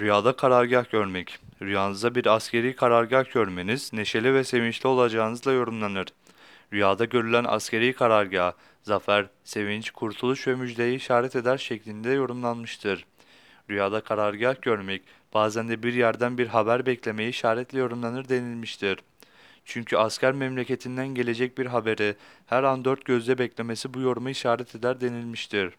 Rüyada karargah görmek. Rüyanızda bir askeri karargah görmeniz neşeli ve sevinçli olacağınızla yorumlanır. Rüyada görülen askeri karargah, zafer, sevinç, kurtuluş ve müjdeyi işaret eder şeklinde yorumlanmıştır. Rüyada karargah görmek, bazen de bir yerden bir haber beklemeyi işaretle yorumlanır denilmiştir. Çünkü asker memleketinden gelecek bir haberi her an dört gözle beklemesi bu yorumu işaret eder denilmiştir.